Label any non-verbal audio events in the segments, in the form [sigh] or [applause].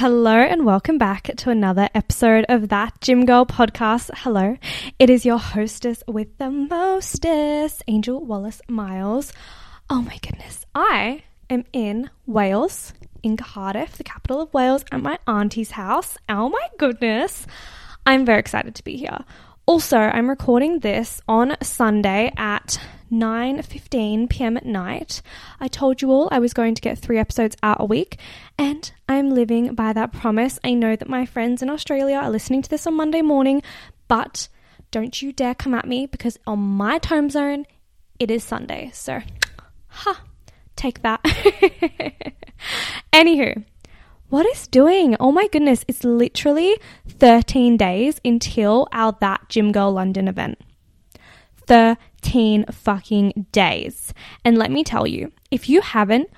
Hello and welcome back to another episode of that Gym Girl podcast. Hello, it is your hostess with the mostest, Angel Wallace Miles. Oh my goodness, I am in Wales, in Cardiff, the capital of Wales, at my auntie's house. Oh my goodness, I'm very excited to be here. Also, I'm recording this on Sunday at 9:15 p.m. at night. I told you all I was going to get 3 episodes out a week, and I'm living by that promise. I know that my friends in Australia are listening to this on Monday morning, but don't you dare come at me because on my time zone it is Sunday. So, ha, take that. [laughs] Anywho, what is doing? Oh my goodness, it's literally 13 days until our That Gym Girl London event. 13 fucking days. And let me tell you, if you haven't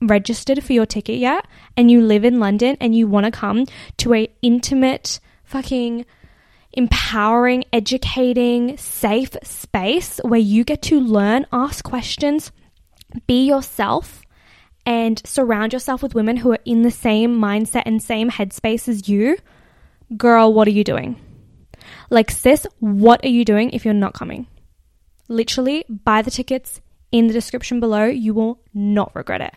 registered for your ticket yet and you live in London and you want to come to a intimate fucking empowering, educating, safe space where you get to learn, ask questions, be yourself and surround yourself with women who are in the same mindset and same headspace as you, girl, what are you doing? Like, sis, what are you doing if you're not coming? Literally, buy the tickets in the description below. You will not regret it.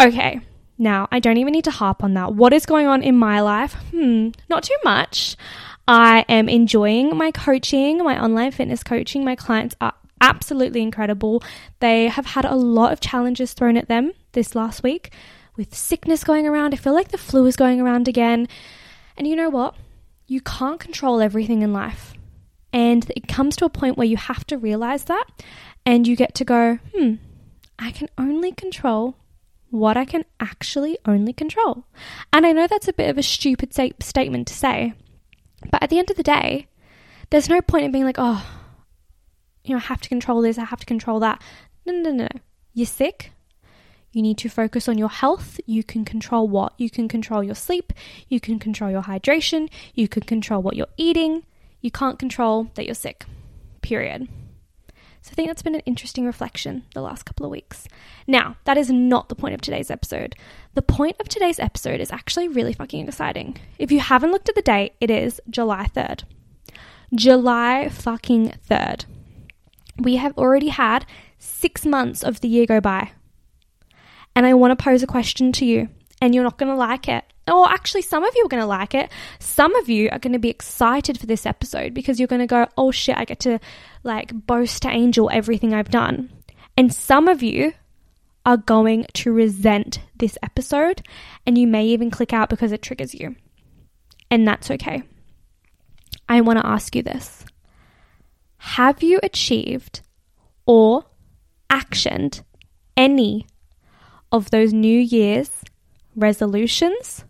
Okay, now I don't even need to harp on that. What is going on in my life? Hmm, not too much. I am enjoying my coaching, my online fitness coaching. My clients are absolutely incredible. They have had a lot of challenges thrown at them this last week with sickness going around. I feel like the flu is going around again. And you know what? You can't control everything in life. And it comes to a point where you have to realize that and you get to go, hmm, I can only control what I can actually only control. And I know that's a bit of a stupid statement to say, but at the end of the day, there's no point in being like, oh, you know, I have to control this, I have to control that. No, no, no, no. You're sick. You need to focus on your health. You can control what? You can control your sleep. You can control your hydration. You can control what you're eating. You can't control that you're sick. Period. So I think that's been an interesting reflection the last couple of weeks. Now, that is not the point of today's episode. The point of today's episode is actually really fucking exciting. If you haven't looked at the date, it is July 3rd. July fucking 3rd. We have already had six months of the year go by. And I want to pose a question to you, and you're not going to like it. Or actually, some of you are going to like it. Some of you are going to be excited for this episode because you're going to go, oh shit, I get to like boast to Angel everything I've done. And some of you are going to resent this episode, and you may even click out because it triggers you. And that's okay. I want to ask you this Have you achieved or actioned any of those New Year's resolutions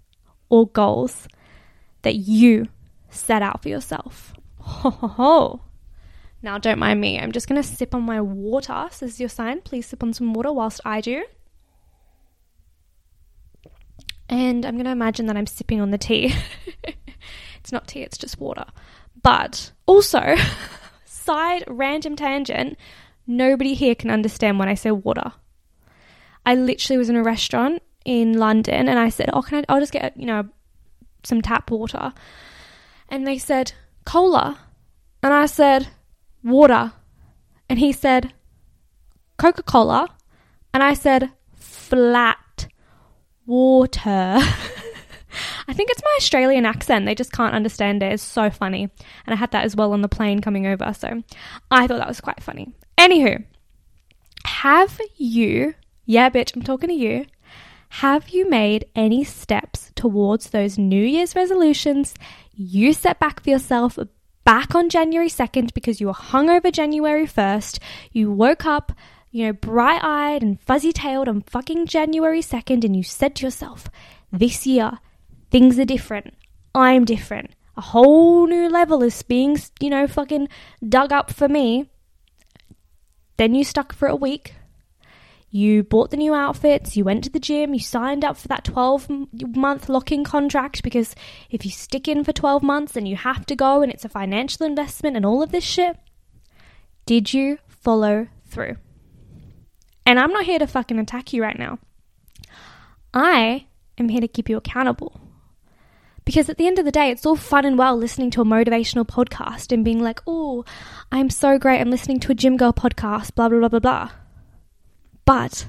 or goals that you set out for yourself. Ho, ho, ho. Now, don't mind me. I'm just going to sip on my water. This is your sign. Please sip on some water whilst I do. And I'm going to imagine that I'm sipping on the tea. [laughs] it's not tea, it's just water. But also, [laughs] side random tangent, nobody here can understand when I say water. I literally was in a restaurant in London and I said, "Oh, can I I'll just get, you know, some tap water." And they said, "Cola." And I said, "Water." And he said, "Coca-Cola." And I said, "Flat water." [laughs] I think it's my Australian accent. They just can't understand it. It's so funny. And I had that as well on the plane coming over. So I thought that was quite funny. Anywho, have you, yeah, bitch, I'm talking to you, have you made any steps towards those New Year's resolutions you set back for yourself back on January 2nd because you were hungover January 1st? You woke up, you know, bright eyed and fuzzy tailed on fucking January 2nd and you said to yourself, this year, things are different. I'm different. A whole new level is being, you know, fucking dug up for me. Then you stuck for a week you bought the new outfits, you went to the gym, you signed up for that 12 month lock in contract because if you stick in for 12 months, then you have to go and it's a financial investment and all of this shit. Did you follow through? And I'm not here to fucking attack you right now. I am here to keep you accountable. Because at the end of the day, it's all fun and well listening to a motivational podcast and being like, oh, I'm so great. I'm listening to a gym girl podcast, blah, blah, blah, blah, blah. But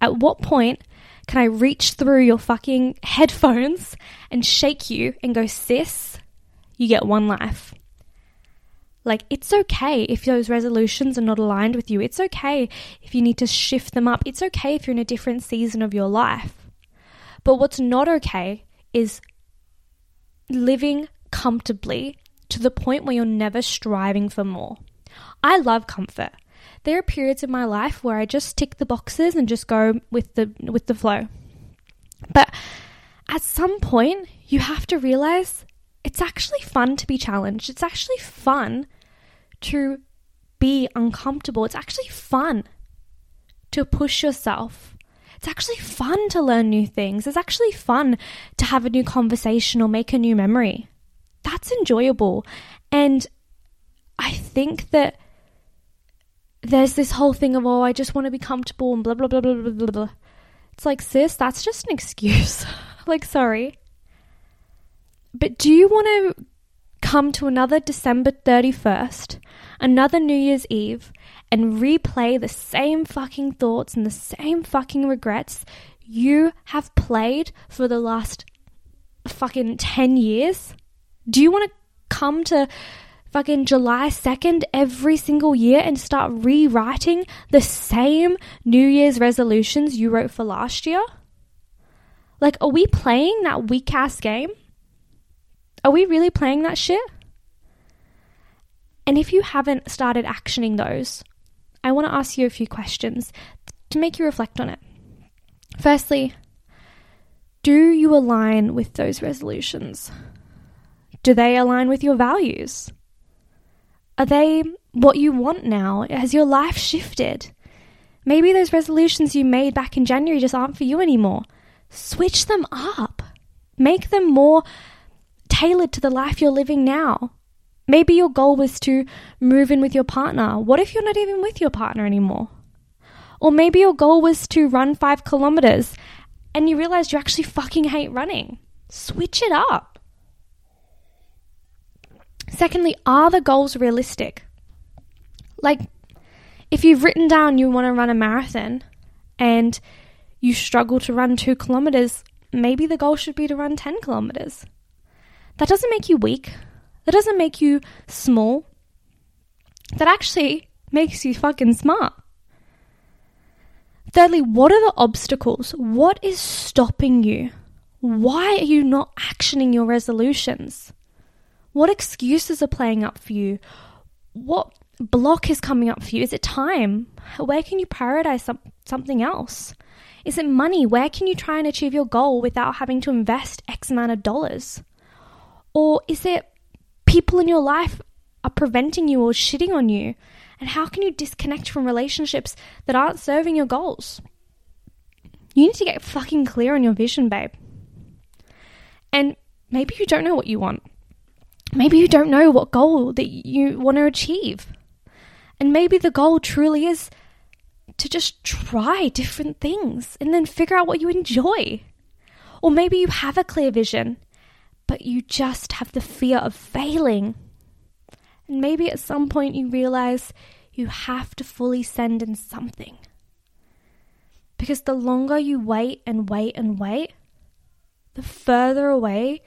at what point can I reach through your fucking headphones and shake you and go, sis, you get one life? Like, it's okay if those resolutions are not aligned with you. It's okay if you need to shift them up. It's okay if you're in a different season of your life. But what's not okay is living comfortably to the point where you're never striving for more. I love comfort there are periods in my life where I just tick the boxes and just go with the with the flow. But at some point, you have to realize it's actually fun to be challenged. It's actually fun to be uncomfortable. It's actually fun to push yourself. It's actually fun to learn new things. It's actually fun to have a new conversation or make a new memory. That's enjoyable. And I think that there's this whole thing of, oh, I just want to be comfortable and blah, blah, blah, blah, blah, blah, blah. It's like, sis, that's just an excuse. [laughs] like, sorry. But do you want to come to another December 31st, another New Year's Eve, and replay the same fucking thoughts and the same fucking regrets you have played for the last fucking 10 years? Do you want to come to fucking July 2nd every single year and start rewriting the same New Year's resolutions you wrote for last year? Like, are we playing that weak ass game? Are we really playing that shit? And if you haven't started actioning those, I want to ask you a few questions to make you reflect on it. Firstly, do you align with those resolutions? Do they align with your values? Are they what you want now? Has your life shifted? Maybe those resolutions you made back in January just aren't for you anymore. Switch them up. Make them more tailored to the life you're living now. Maybe your goal was to move in with your partner. What if you're not even with your partner anymore? Or maybe your goal was to run five kilometers and you realized you actually fucking hate running. Switch it up. Secondly, are the goals realistic? Like, if you've written down you want to run a marathon and you struggle to run two kilometers, maybe the goal should be to run 10 kilometers. That doesn't make you weak. That doesn't make you small. That actually makes you fucking smart. Thirdly, what are the obstacles? What is stopping you? Why are you not actioning your resolutions? What excuses are playing up for you? What block is coming up for you? Is it time? Where can you prioritize some, something else? Is it money? Where can you try and achieve your goal without having to invest X amount of dollars? Or is it people in your life are preventing you or shitting on you? And how can you disconnect from relationships that aren't serving your goals? You need to get fucking clear on your vision, babe. And maybe you don't know what you want. Maybe you don't know what goal that you want to achieve. And maybe the goal truly is to just try different things and then figure out what you enjoy. Or maybe you have a clear vision, but you just have the fear of failing. And maybe at some point you realize you have to fully send in something. Because the longer you wait and wait and wait, the further away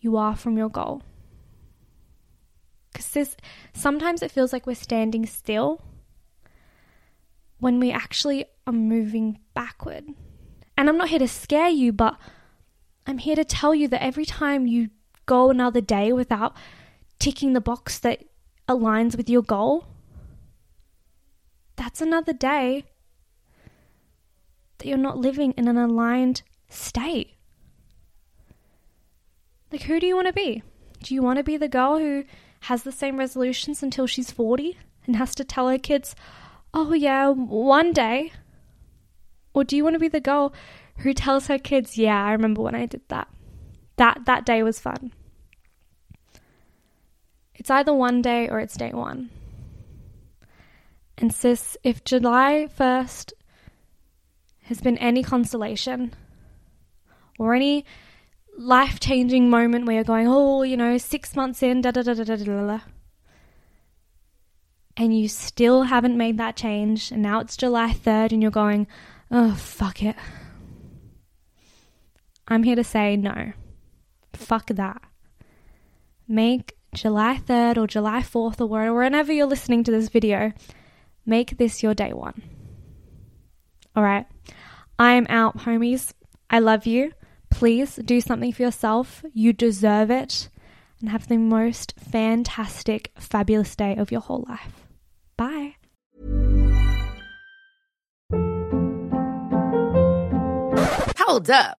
you are from your goal. Because sometimes it feels like we're standing still when we actually are moving backward. And I'm not here to scare you, but I'm here to tell you that every time you go another day without ticking the box that aligns with your goal, that's another day that you're not living in an aligned state. Like, who do you want to be? Do you want to be the girl who has the same resolutions until she's 40 and has to tell her kids, oh, yeah, one day? Or do you want to be the girl who tells her kids, yeah, I remember when I did that? That, that day was fun. It's either one day or it's day one. And sis, if July 1st has been any consolation or any life changing moment where you're going, oh, you know, six months in, da da da da da da and you still haven't made that change, and now it's July 3rd, and you're going, oh, fuck it. I'm here to say no. Fuck that. Make July 3rd or July 4th or wherever you're listening to this video, make this your day one. All right. I'm out, homies. I love you. Please do something for yourself. You deserve it. And have the most fantastic, fabulous day of your whole life. Bye. Hold up.